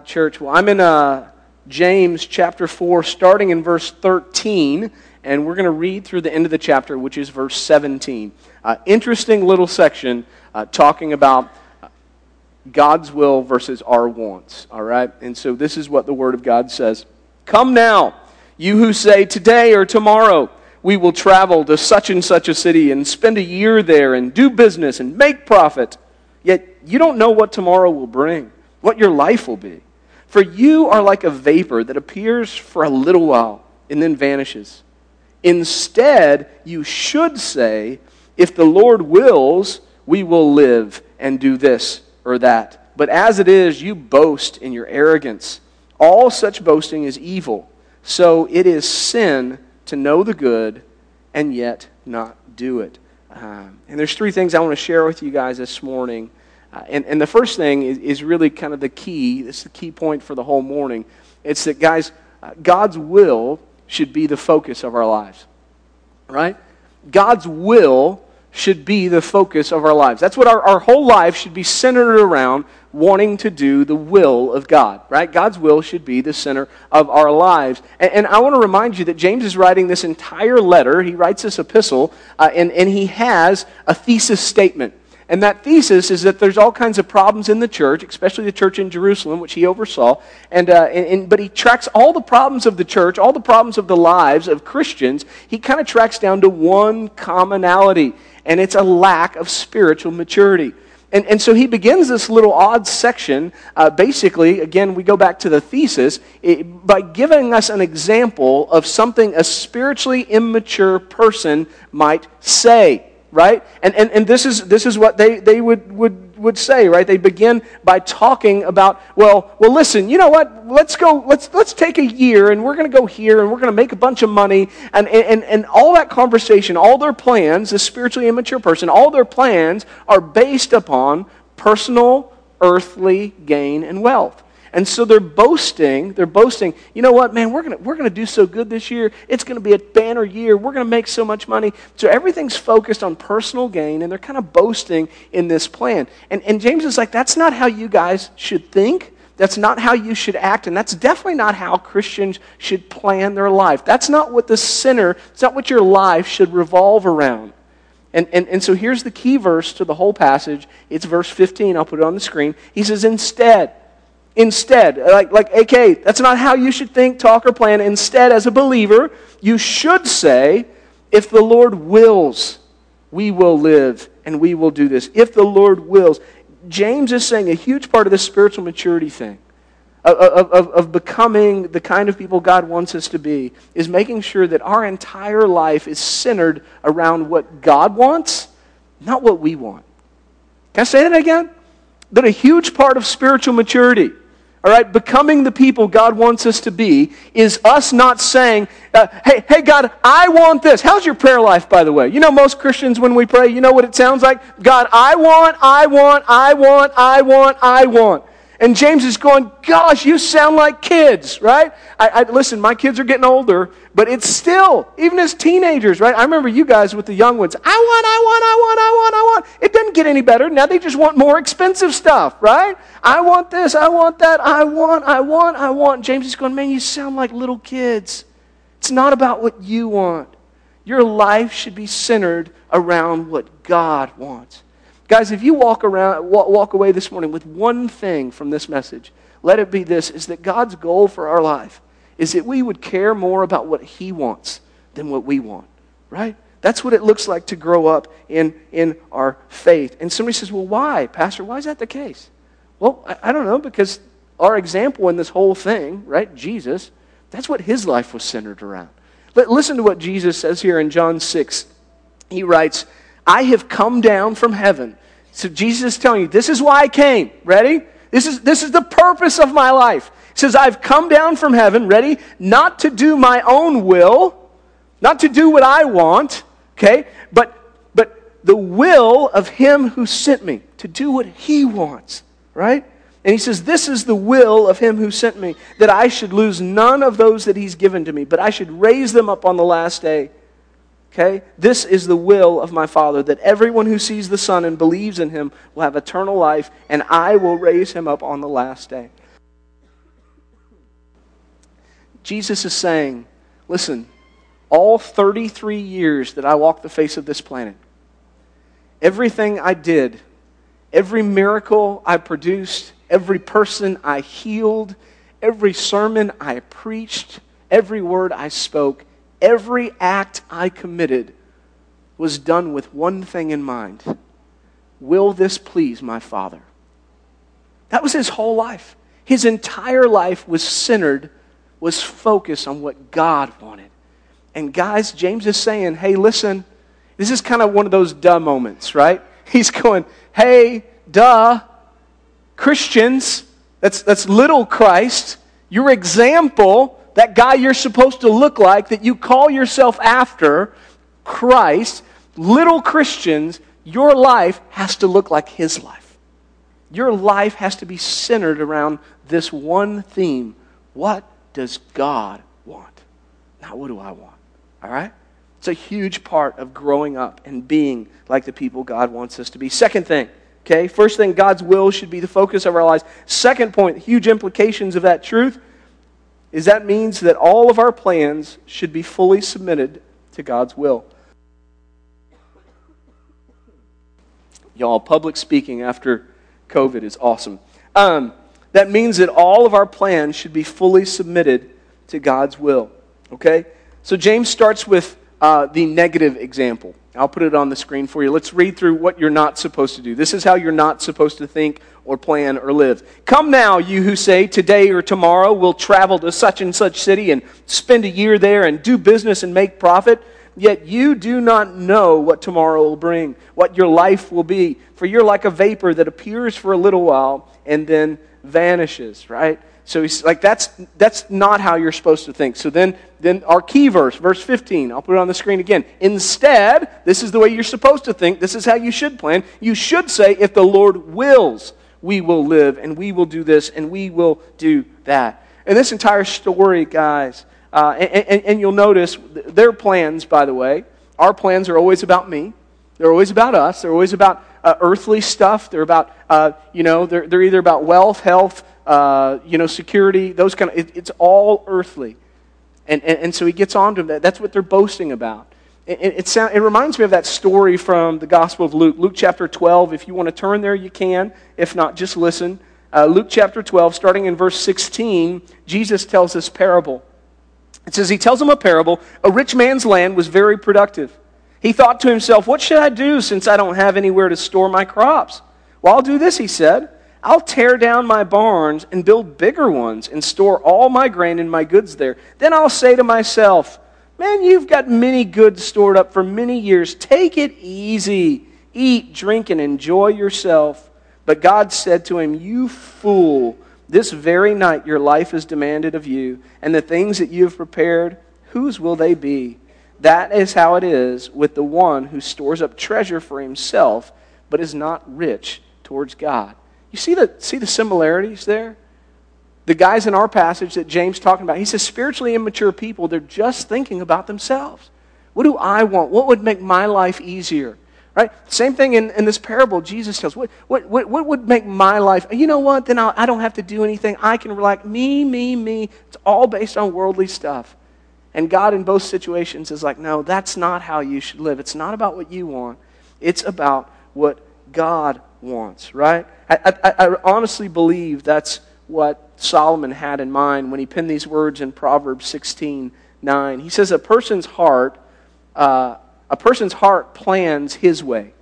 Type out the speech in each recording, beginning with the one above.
church. Well, I'm in uh, James chapter 4, starting in verse 13, and we're going to read through the end of the chapter, which is verse 17. Uh, interesting little section uh, talking about God's will versus our wants, all right? And so this is what the Word of God says Come now, you who say, Today or tomorrow we will travel to such and such a city and spend a year there and do business and make profit. Yet you don't know what tomorrow will bring what your life will be. For you are like a vapor that appears for a little while and then vanishes. Instead, you should say, If the Lord wills, we will live and do this or that. But as it is, you boast in your arrogance. All such boasting is evil. So it is sin to know the good and yet not do it. Um, and there's three things I want to share with you guys this morning uh, and, and the first thing is, is really kind of the key. This is the key point for the whole morning. It's that, guys, uh, God's will should be the focus of our lives. Right? God's will should be the focus of our lives. That's what our, our whole life should be centered around wanting to do the will of God, right? God's will should be the center of our lives. And, and I want to remind you that James is writing this entire letter. He writes this epistle, uh, and, and he has a thesis statement. And that thesis is that there's all kinds of problems in the church, especially the church in Jerusalem, which he oversaw. And, uh, and, and, but he tracks all the problems of the church, all the problems of the lives of Christians. He kind of tracks down to one commonality, and it's a lack of spiritual maturity. And, and so he begins this little odd section, uh, basically, again, we go back to the thesis, it, by giving us an example of something a spiritually immature person might say right? And, and, and this, is, this is what they, they would, would, would say, right? They begin by talking about, well, well, listen, you know what? Let's go, let's, let's take a year and we're going to go here and we're going to make a bunch of money. And, and, and all that conversation, all their plans, this spiritually immature person, all their plans are based upon personal, earthly gain and wealth. And so they're boasting, they're boasting, you know what, man, we're going we're to do so good this year. It's going to be a banner year. We're going to make so much money. So everything's focused on personal gain, and they're kind of boasting in this plan. And, and James is like, that's not how you guys should think. That's not how you should act, and that's definitely not how Christians should plan their life. That's not what the sinner, it's not what your life should revolve around. And, and, and so here's the key verse to the whole passage. It's verse 15. I'll put it on the screen. He says, Instead, Instead, like, like, okay, that's not how you should think, talk, or plan. Instead, as a believer, you should say, if the Lord wills, we will live and we will do this. If the Lord wills. James is saying a huge part of this spiritual maturity thing, of, of, of becoming the kind of people God wants us to be, is making sure that our entire life is centered around what God wants, not what we want. Can I say that again? That a huge part of spiritual maturity all right, becoming the people God wants us to be is us not saying, uh, hey, hey, God, I want this. How's your prayer life, by the way? You know, most Christians, when we pray, you know what it sounds like? God, I want, I want, I want, I want, I want. And James is going, Gosh, you sound like kids, right? I, I, listen, my kids are getting older, but it's still, even as teenagers, right? I remember you guys with the young ones. I want, I want, I want, I want, I want. It doesn't get any better. Now they just want more expensive stuff, right? I want this, I want that, I want, I want, I want. James is going, Man, you sound like little kids. It's not about what you want. Your life should be centered around what God wants. Guys, if you walk around walk away this morning with one thing from this message, let it be this is that God's goal for our life is that we would care more about what he wants than what we want, right? That's what it looks like to grow up in, in our faith. And somebody says, Well, why, Pastor? Why is that the case? Well, I, I don't know, because our example in this whole thing, right, Jesus, that's what his life was centered around. But listen to what Jesus says here in John 6. He writes, I have come down from heaven so Jesus is telling you, this is why I came. Ready? This is, this is the purpose of my life. He says, I've come down from heaven, ready? Not to do my own will, not to do what I want, okay? But, but the will of him who sent me, to do what he wants, right? And he says, This is the will of him who sent me, that I should lose none of those that he's given to me, but I should raise them up on the last day. Okay? This is the will of my Father, that everyone who sees the Son and believes in him will have eternal life, and I will raise him up on the last day. Jesus is saying, listen, all 33 years that I walked the face of this planet, everything I did, every miracle I produced, every person I healed, every sermon I preached, every word I spoke, every act I committed was done with one thing in mind Will this please my Father? That was his whole life. His entire life was centered, was focused on what God wanted. And guys, James is saying, hey, listen, this is kind of one of those duh moments, right? He's going, hey, duh, Christians, that's, that's little Christ, your example, that guy you're supposed to look like, that you call yourself after, Christ, little Christians, your life has to look like his life. Your life has to be centered around this one theme. What does God want? Not what do I want? All right? It's a huge part of growing up and being like the people God wants us to be. Second thing, okay? First thing, God's will should be the focus of our lives. Second point, huge implications of that truth is that means that all of our plans should be fully submitted to God's will. Y'all, public speaking after COVID is awesome. Um, that means that all of our plans should be fully submitted to God's will. Okay? So James starts with uh, the negative example. I'll put it on the screen for you. Let's read through what you're not supposed to do. This is how you're not supposed to think or plan or live. Come now, you who say, Today or tomorrow we'll travel to such and such city and spend a year there and do business and make profit. Yet you do not know what tomorrow will bring, what your life will be. For you're like a vapor that appears for a little while and then vanishes, right? So he's like, that's, that's not how you're supposed to think. So then, then our key verse, verse 15, I'll put it on the screen again. Instead, this is the way you're supposed to think. This is how you should plan. You should say, if the Lord wills, we will live, and we will do this, and we will do that. And this entire story, guys, uh, and, and, and, you'll notice their plans, by the way, our plans are always about me. They're always about us. They're always about uh, earthly stuff. They're about, uh, you know, they're, they're either about wealth, health, uh, you know, security, those kind of, it, it's all earthly. And, and, and, so he gets on to that. That's what they're boasting about. It, it, sound, it reminds me of that story from the Gospel of Luke, Luke chapter 12. If you want to turn there, you can. If not, just listen. Uh, Luke chapter 12, starting in verse 16, Jesus tells this parable. It says, He tells them a parable. A rich man's land was very productive. He thought to himself, What should I do since I don't have anywhere to store my crops? Well, I'll do this, he said. I'll tear down my barns and build bigger ones and store all my grain and my goods there. Then I'll say to myself, Man, you've got many goods stored up for many years. Take it easy. Eat, drink, and enjoy yourself. But God said to him, You fool. This very night your life is demanded of you, and the things that you have prepared, whose will they be? That is how it is with the one who stores up treasure for himself, but is not rich towards God. You see the, see the similarities there? The guys in our passage that James talking about, he says spiritually immature people, they're just thinking about themselves. What do I want? What would make my life easier? Right? Same thing in, in this parable, Jesus tells, what, what, what, what would make my life, you know what, then I'll, I do not have to do anything. I can relax. Me, me, me. It's all based on worldly stuff. And God in both situations is like, no, that's not how you should live. It's not about what you want. It's about what God wants, right? I, I, I honestly believe that's what Solomon had in mind when he penned these words in Proverbs 16 9. He says, A person's heart uh, a person's heart plans his way.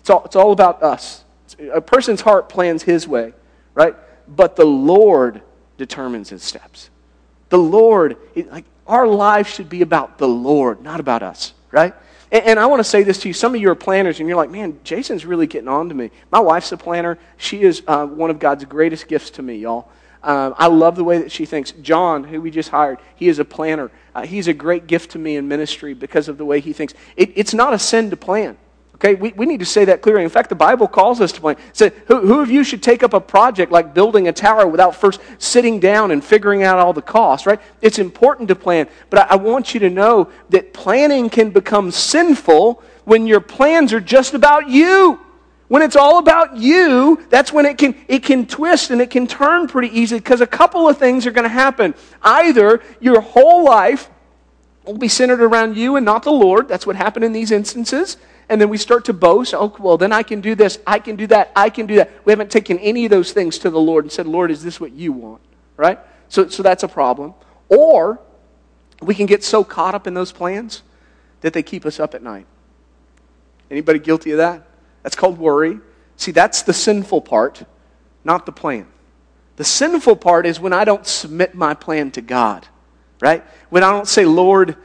It's all, it's all about us. A person's heart plans his way, right? But the Lord determines his steps. The Lord, like our life should be about the Lord, not about us, right? And, and I want to say this to you. Some of you are planners, and you're like, man, Jason's really getting on to me. My wife's a planner. She is uh, one of God's greatest gifts to me, y'all. Um, I love the way that she thinks. John, who we just hired, he is a planner. Uh, he's a great gift to me in ministry because of the way he thinks. It, it's not a sin to plan. Okay, we, we need to say that clearly. In fact, the Bible calls us to plan. Say, who, who of you should take up a project like building a tower without first sitting down and figuring out all the costs, right? It's important to plan. But I, I want you to know that planning can become sinful when your plans are just about you When it's all about you, that's when it can, it can twist and it can turn pretty easy because a couple of things are going to happen. Either your whole life will be centered around you and not the Lord. That's what happened in these instances. And then we start to boast. Oh, well, then I can do this. I can do that. I can do that. We haven't taken any of those things to the Lord and said, Lord, is this what you want? Right? So, so that's a problem. Or we can get so caught up in those plans that they keep us up at night. Anybody guilty of that? That's called worry. See, that's the sinful part, not the plan. The sinful part is when I don't submit my plan to God, right? When I don't say, Lord,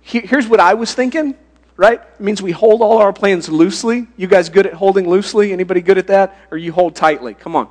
here's what I was thinking, right? It means we hold all our plans loosely. You guys good at holding loosely? Anybody good at that? Or you hold tightly? Come on.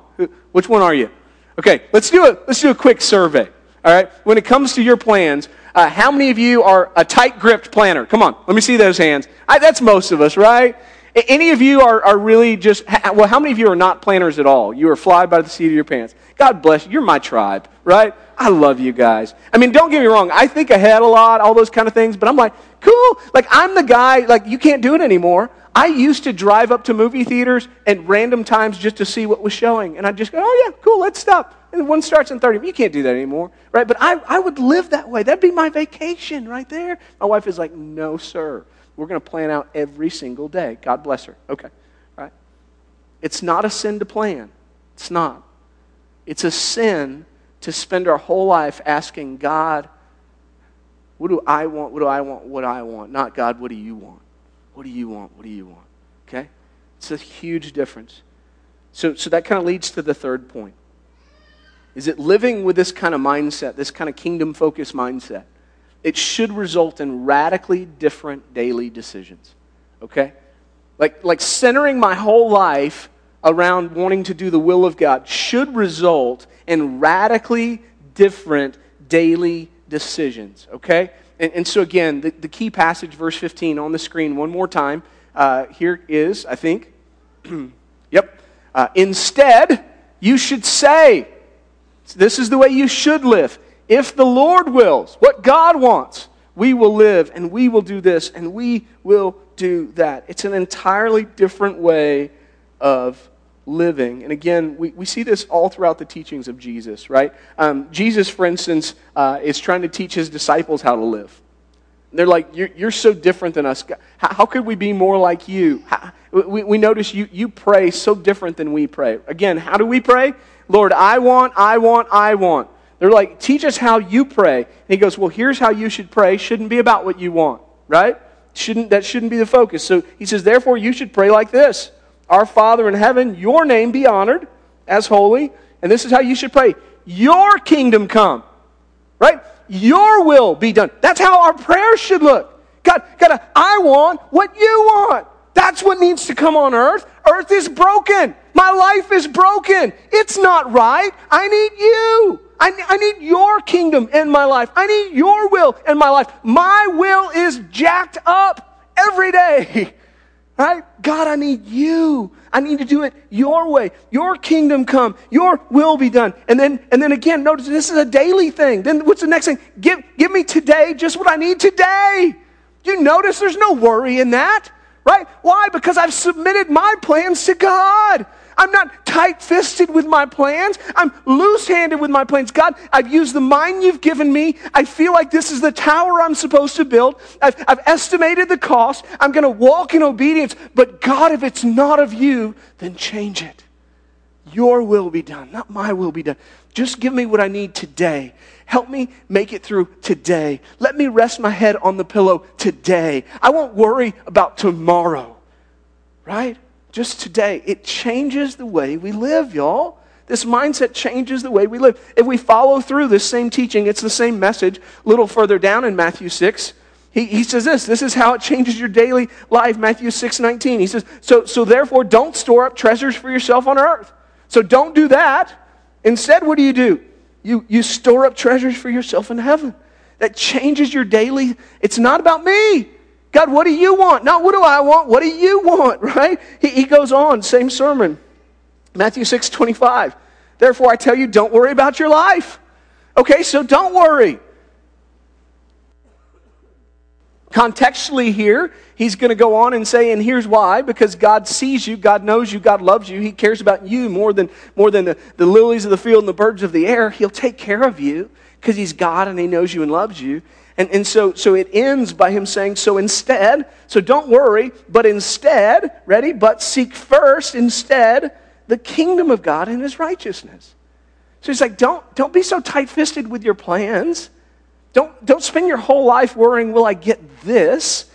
Which one are you? Okay, let's do a, let's do a quick survey. All right? When it comes to your plans, uh, how many of you are a tight gripped planner? Come on, let me see those hands. I, that's most of us, right? Any of you are, are really just, well, how many of you are not planners at all? You are fly by the seat of your pants. God bless you. You're my tribe, right? I love you guys. I mean, don't get me wrong. I think ahead a lot, all those kind of things, but I'm like, cool. Like, I'm the guy, like, you can't do it anymore. I used to drive up to movie theaters at random times just to see what was showing. And I'd just go, oh, yeah, cool, let's stop. And one starts in 30. You can't do that anymore, right? But I, I would live that way. That'd be my vacation right there. My wife is like, no, sir. We're going to plan out every single day. God bless her. Okay, right? It's not a sin to plan. It's not. It's a sin to spend our whole life asking God, what do I want? What do I want? What do I want? Not God, what do you want? What do you want? What do you want? Okay? It's a huge difference. So, so that kind of leads to the third point. Is it living with this kind of mindset, this kind of kingdom focused mindset? It should result in radically different daily decisions. Okay? Like, like centering my whole life around wanting to do the will of God should result in radically different daily decisions. Okay? And, and so, again, the, the, key passage, verse 15, on the screen one more time. Uh, here is, I think, yep. Uh, instead, you should say, this is the way you should live. If the Lord wills, what God wants, we will live and we will do this and we will do that. It's an entirely different way of living. And again, we, we see this all throughout the teachings of Jesus, right? Um, Jesus, for instance, uh, is trying to teach his disciples how to live. They're like, You're, you're so different than us. How, how, could we be more like you? How, we, we notice you, you pray so different than we pray. Again, how do we pray? Lord, I want, I want, I want. They're like, Teach us how you pray. And he goes, Well, here's how you should pray. Shouldn't be about what you want, right? Shouldn't, that shouldn't be the focus. So he says, Therefore, you should pray like this our Father in heaven, your name be honored as holy. And this is how you should pray Your kingdom come, right? Your will be done. That's how our prayers should look. God, God, I want what you want. That's what needs to come on earth. Earth is broken. My life is broken. It's not right. I need you. I, I need your kingdom in my life. I need your will in my life. My will is jacked up every day. Right? God, I need you. I need to do it your way. Your kingdom come. Your will be done. And then, and then again, notice this is a daily thing. Then what's the next thing? Give, give me today just what I need today. You notice there's no worry in that, right? Why? Because I've submitted my plans to God. I'm not tight fisted with my plans. I'm loose handed with my plans. God, I've used the mind you've given me. I feel like this is the tower I'm supposed to build. I've, I've estimated the cost. I'm going to walk in obedience. But God, if it's not of you, then change it. Your will be done, not my will be done. Just give me what I need today. Help me make it through today. Let me rest my head on the pillow today. I won't worry about tomorrow. Right? Just today. It changes the way we live, y'all. This mindset changes the way we live. If we follow through this same teaching, it's the same message. A little further down in Matthew 6, he, he says this this is how it changes your daily life matthew 6 19 he says so, so therefore don't store up treasures for yourself on earth so don't do that instead what do you do you, you store up treasures for yourself in heaven that changes your daily it's not about me God, what do you want? Not what do I want? What do you want? Right? He, he goes on, same sermon. Matthew 6 25. Therefore, I tell you, don't worry about your life. Okay, so don't worry. Contextually, here, he's going to go on and say, and here's why because God sees you, God knows you, God loves you, He cares about you more than, more than the, the lilies of the field and the birds of the air. He'll take care of you because He's God and He knows you and loves you. And, and so, so it ends by Him saying, So instead, so don't worry, but instead, ready? But seek first, instead, the kingdom of God and His righteousness. So he's like, don't, don't be so tight fisted with your plans. Don't, don't spend your whole life worrying, will I get this?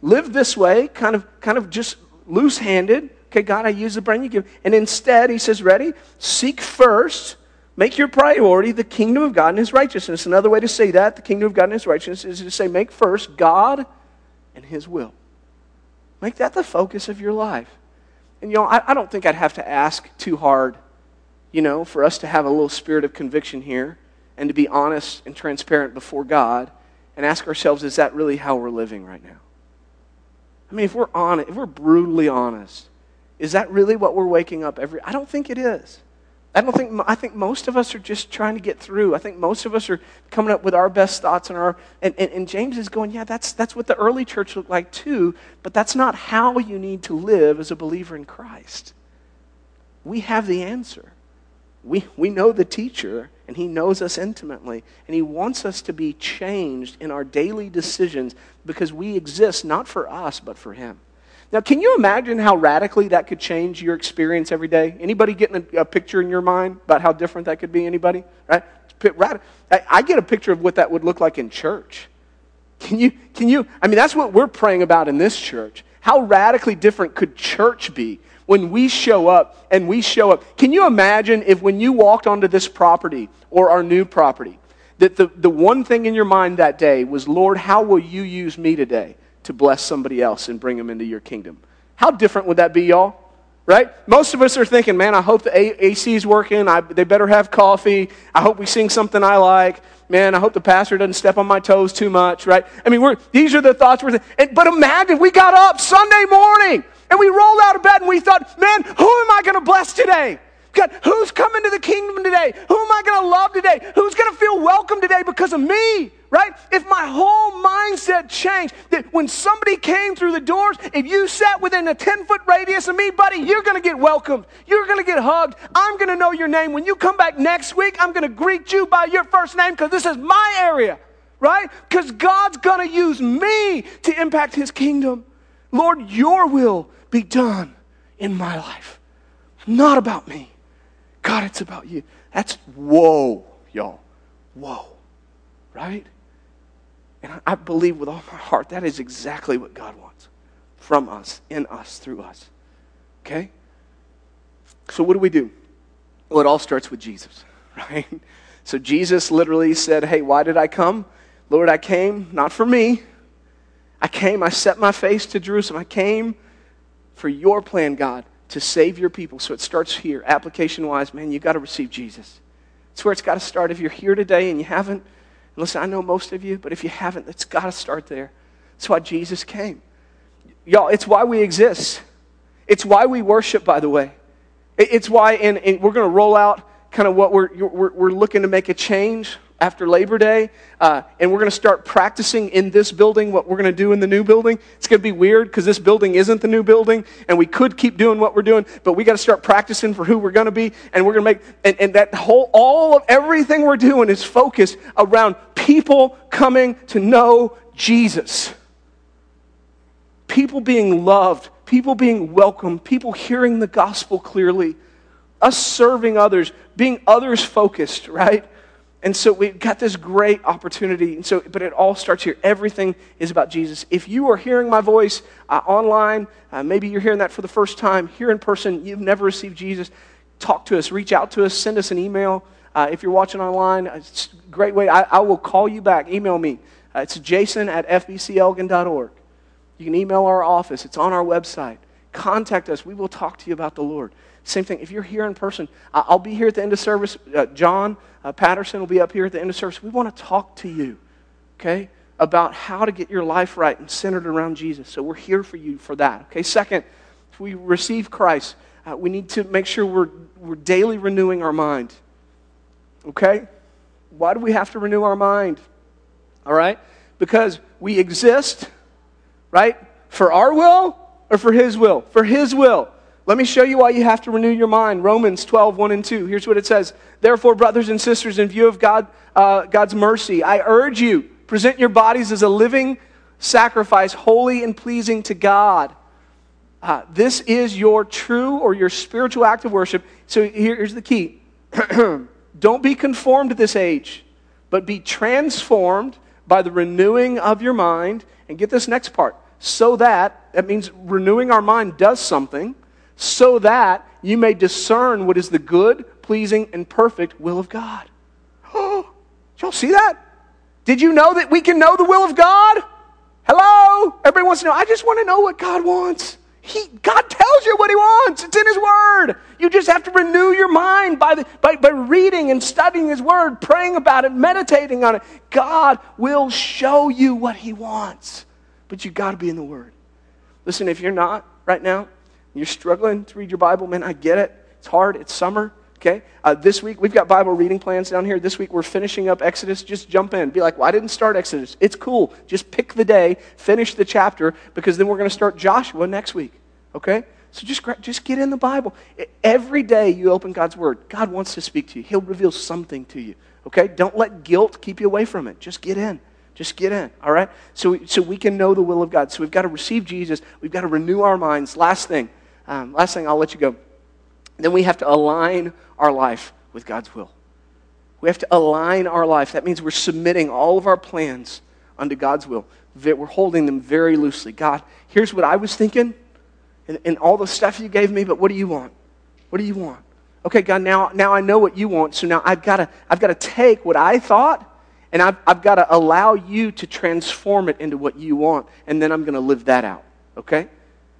Live this way, kind of, kind of just loose handed. Okay, God, I use the brain you give. And instead, he says, ready? Seek first, make your priority the kingdom of God and his righteousness. Another way to say that, the kingdom of God and his righteousness, is to say, make first God and his will. Make that the focus of your life. And, you know, I, I don't think I'd have to ask too hard, you know, for us to have a little spirit of conviction here and to be honest and transparent before God and ask ourselves, is that really how we're living right now? I mean, if we're honest, if we're brutally honest, is that really what we're waking up every? I don't think it is. I don't think. I think most of us are just trying to get through. I think most of us are coming up with our best thoughts and our. And, and, and James is going, yeah, that's that's what the early church looked like too. But that's not how you need to live as a believer in Christ. We have the answer. We we know the teacher, and He knows us intimately. And He wants us to be changed in our daily decisions because we exist not for us, but for Him. Now, can you imagine how radically that could change your experience every day? Anybody getting a, a picture in your mind about how different that could be? Anybody? Right? I get a picture of what that would look like in church. Can you, can you, I mean, that's what we're praying about in this church. How radically different could church be when we show up and we show up. Can you imagine if when you walked onto this property or our new property, that the, the one thing in your mind that day was, Lord, how will you use me today to bless somebody else and bring them into your kingdom? How different would that be, y'all? Right? Most of us are thinking, man, I hope the AC is working. I, they better have coffee. I hope we sing something I like. Man, I hope the pastor doesn't step on my toes too much, right? I mean, we're, these are the thoughts we're thinking. But imagine we got up Sunday morning and we rolled out of bed and we thought, man, who am I going to bless today? God, who's coming to the kingdom today? Who am I going to love today? Who's going to feel welcome today because of me? Right? If my whole mindset changed, that when somebody came through the doors, if you sat within a 10 foot radius of me, buddy, you're to get welcomed. You're to get hugged. I'm to know your name. When you come back next week, I'm to greet you by your first name because this is my area. Right? Because God's to use me to impact his kingdom. Lord, your will be done in my life. Not about me. God, it's about you. That's whoa, y'all. Whoa. Right? And I believe with all my heart that is exactly what God wants from us, in us, through us. Okay? So, what do we do? Well, it all starts with Jesus, right? So, Jesus literally said, Hey, why did I come? Lord, I came not for me. I came, I set my face to Jerusalem. I came for your plan, God, to save your people. So it starts here. Application wise, man, you got to receive Jesus. It's where it's got to start. If you're here today and you haven't, listen, I know most of you, but if you haven't, it's got to start there. That's why Jesus came. Y'all, it's why we exist. It's why we worship, by the way. It's why, and, and we're going to roll out kind of what we're, we're, we're looking to make a change after Labor Day, uh, and we're going to start practicing in this building what we're going to do in the new building. It's going to be weird because this building isn't the new building, and we could keep doing what we're doing, but we got to start practicing for who we're going to be, and we're going to make, and, and that whole, all of everything we're doing is focused around people coming to know Jesus. People being loved, people being welcomed, people hearing the gospel clearly, us serving others, being others focused, right? And so we've got this great opportunity. And so, but it all starts here. Everything is about Jesus. If you are hearing my voice uh, online, uh, maybe you're hearing that for the first time, here in person, you've never received Jesus, talk to us, reach out to us, send us an email. Uh, if you're watching online, uh, it's a great way. I, I will call you back. Email me. Uh, it's jason at fbcelgin.org. You can email our office, it's on our website. Contact us. We will talk to you about the Lord. Same thing. If you're here in person, I'll be here at the end of service. Uh, John uh, Patterson will be up here at the end of service. We want to talk to you, okay, about how to get your life right and centered around Jesus. So we're here for you for that, okay? Second, if we receive Christ, uh, we need to make sure we're, we're daily renewing our mind, okay? Why do we have to renew our mind? All right? Because we exist right? For our will or for His will? For His will. Let me show you why you have to renew your mind. Romans 12, 1 and 2. Here's what it says Therefore, brothers and sisters, in view of God, uh, God's mercy, I urge you, present your bodies as a living sacrifice, holy and pleasing to God. Uh, this is your true or your spiritual act of worship. So here, here's the key don't be conformed to this age, but be transformed by the renewing of your mind. And get this next part so that, that means renewing our mind does something, so that you may discern what is the good, pleasing, and perfect will of God. Oh, y'all see that? Did you know that we can know the will of God? Hello? Everybody wants to know. I just want to know what God wants. He, God tells you what He wants. It's in His Word. You just have to renew your mind by, the, by, by reading and studying His Word, praying about it, meditating on it. God will show you what He wants. But you got to be in the Word. Listen, if you're not right now, you're struggling to read your Bible, man, I get it. It's hard. It's summer. Okay? Uh, this week, we've got Bible reading plans down here. This week, we're finishing up Exodus. Just jump in. Be like, well, I didn't start Exodus. It's cool. Just pick the day, finish the chapter, because then we're going to start Joshua next week. Okay? So just, just get in the Bible. Every day you open God's Word, God wants to speak to you. He'll reveal something to you. Okay? Don't let guilt keep you away from it. Just get in. Just get in, all right? So so we can know the will of God. So we've got to receive Jesus. We've got to renew our minds. Last thing, um, last thing, I'll let you go. Then we have to align our life with God's will. We have to align our life. That means we're submitting all of our plans unto God's will. We're holding them very loosely. God, here's what I was thinking, and, and all the stuff you gave me, but what do you want? What do you want? Okay, God, now, now I know what you want, so now I've got to I've got to take what I thought, and I've, I've got to allow you to transform it into what you want, and then I'm going to live that out. Okay?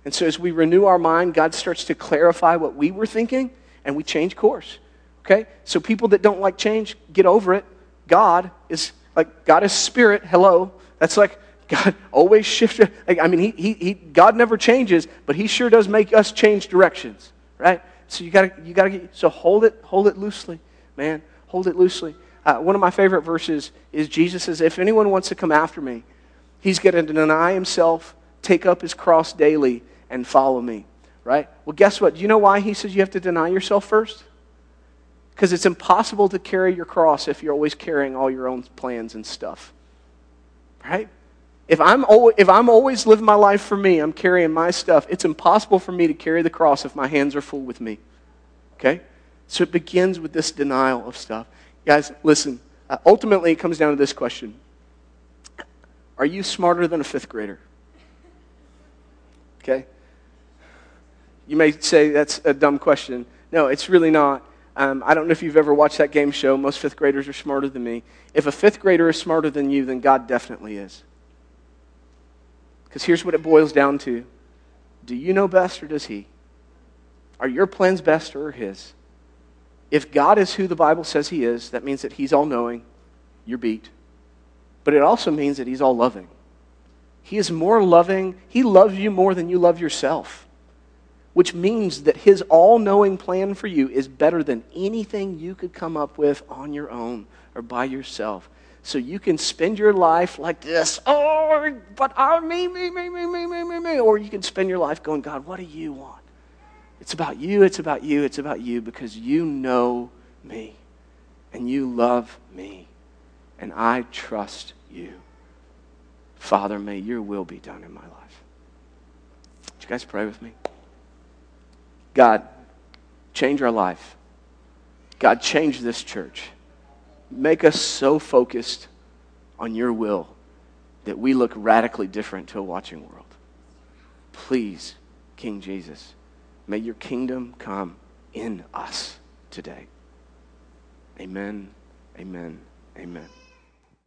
And so as we renew our mind, God starts to clarify what we were thinking, and we change course. Okay? So people that don't like change, get over it. God is like God is spirit. Hello. That's like God always shifts. Like, I mean, he, he, he, God never changes, but He sure does make us change directions, right? So you gotta, you gotta get, so hold it, hold it loosely, man. Hold it loosely. Uh, one of my favorite verses is Jesus says, "If anyone wants to come after me, he's going to deny himself, take up his cross daily, and follow me." Right? Well, guess what? Do you know why he says you have to deny yourself first? Because it's impossible to carry your cross if you're always carrying all your own plans and stuff. Right? If I'm, always, if I'm always living my life for me, I'm carrying my stuff, it's impossible for me to carry the cross if my hands are full with me. Okay? So it begins with this denial of stuff. Guys, listen. Uh, ultimately, it comes down to this question Are you smarter than a fifth grader? Okay? You may say that's a dumb question. No, it's really not. Um, I don't know if you've ever watched that game show. Most fifth graders are smarter than me. If a fifth grader is smarter than you, then God definitely is. Because here's what it boils down to Do you know best or does He? Are your plans best or His? If God is who the Bible says He is, that means that He's all knowing, you're beat. But it also means that He's all loving. He is more loving, He loves you more than you love yourself, which means that His all knowing plan for you is better than anything you could come up with on your own or by yourself so you can spend your life like this. Oh, but I, me, me, me, me, me, me, me, me. Or you can spend your life going, God, what do you want? It's about you, it's about you, it's about you because you know me and you love me and I trust you. Father, may your will be done in my life. Would you guys pray with me? God, change our life. God, change this church. Make us so focused on your will that we look radically different to a watching world. Please, King Jesus, may your kingdom come in us today. Amen, amen, amen.